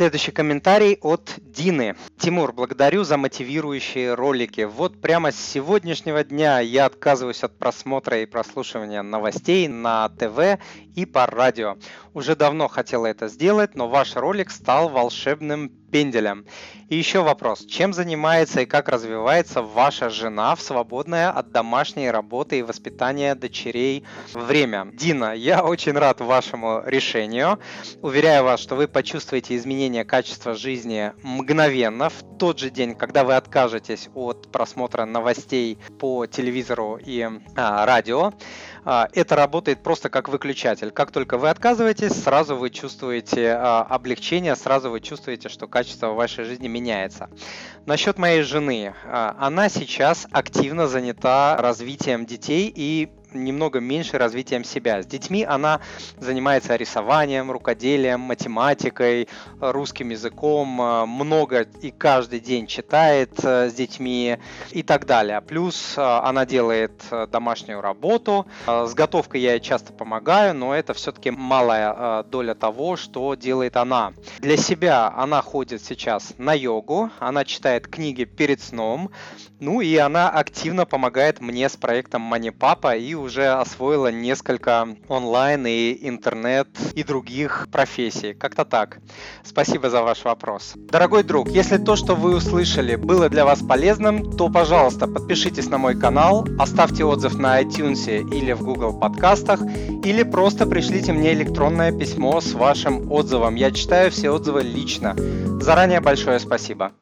Следующий комментарий от Дины. Тимур, благодарю за мотивирующие ролики. Вот прямо с сегодняшнего дня я отказываюсь от просмотра и прослушивания новостей на ТВ и по радио. Уже давно хотела это сделать, но ваш ролик стал волшебным пенделем. И еще вопрос. Чем занимается и как развивается ваша жена в свободное от домашней работы и воспитания дочерей время? Дина, я очень рад вашему решению. Уверяю вас, что вы почувствуете изменение качества жизни мгновенно в тот же день, когда вы откажетесь от просмотра новостей по телевизору и а, радио. А, это работает просто как выключатель. Как только вы отказываетесь, сразу вы чувствуете а, облегчение, сразу вы чувствуете, что качество вашей жизни меняется. Насчет моей жены. А, она сейчас активно занята развитием детей и немного меньше развитием себя. С детьми она занимается рисованием, рукоделием, математикой, русским языком, э, много и каждый день читает э, с детьми и так далее. Плюс э, она делает домашнюю работу. С готовкой я ей часто помогаю, но это все-таки малая доля того, что делает она. Для себя она ходит сейчас на йогу, она читает книги перед сном, ну и она активно помогает мне с проектом Money Papa и уже освоила несколько онлайн и интернет и других профессий. Как-то так. Спасибо за ваш вопрос. Дорогой друг, если то, что вы услышали, было для вас полезным, то, пожалуйста, подпишитесь на мой канал, оставьте отзыв на iTunes или в Google подкастах, или просто пришлите мне электронное письмо с вашим отзывом. Я читаю все отзывы лично. Заранее большое спасибо.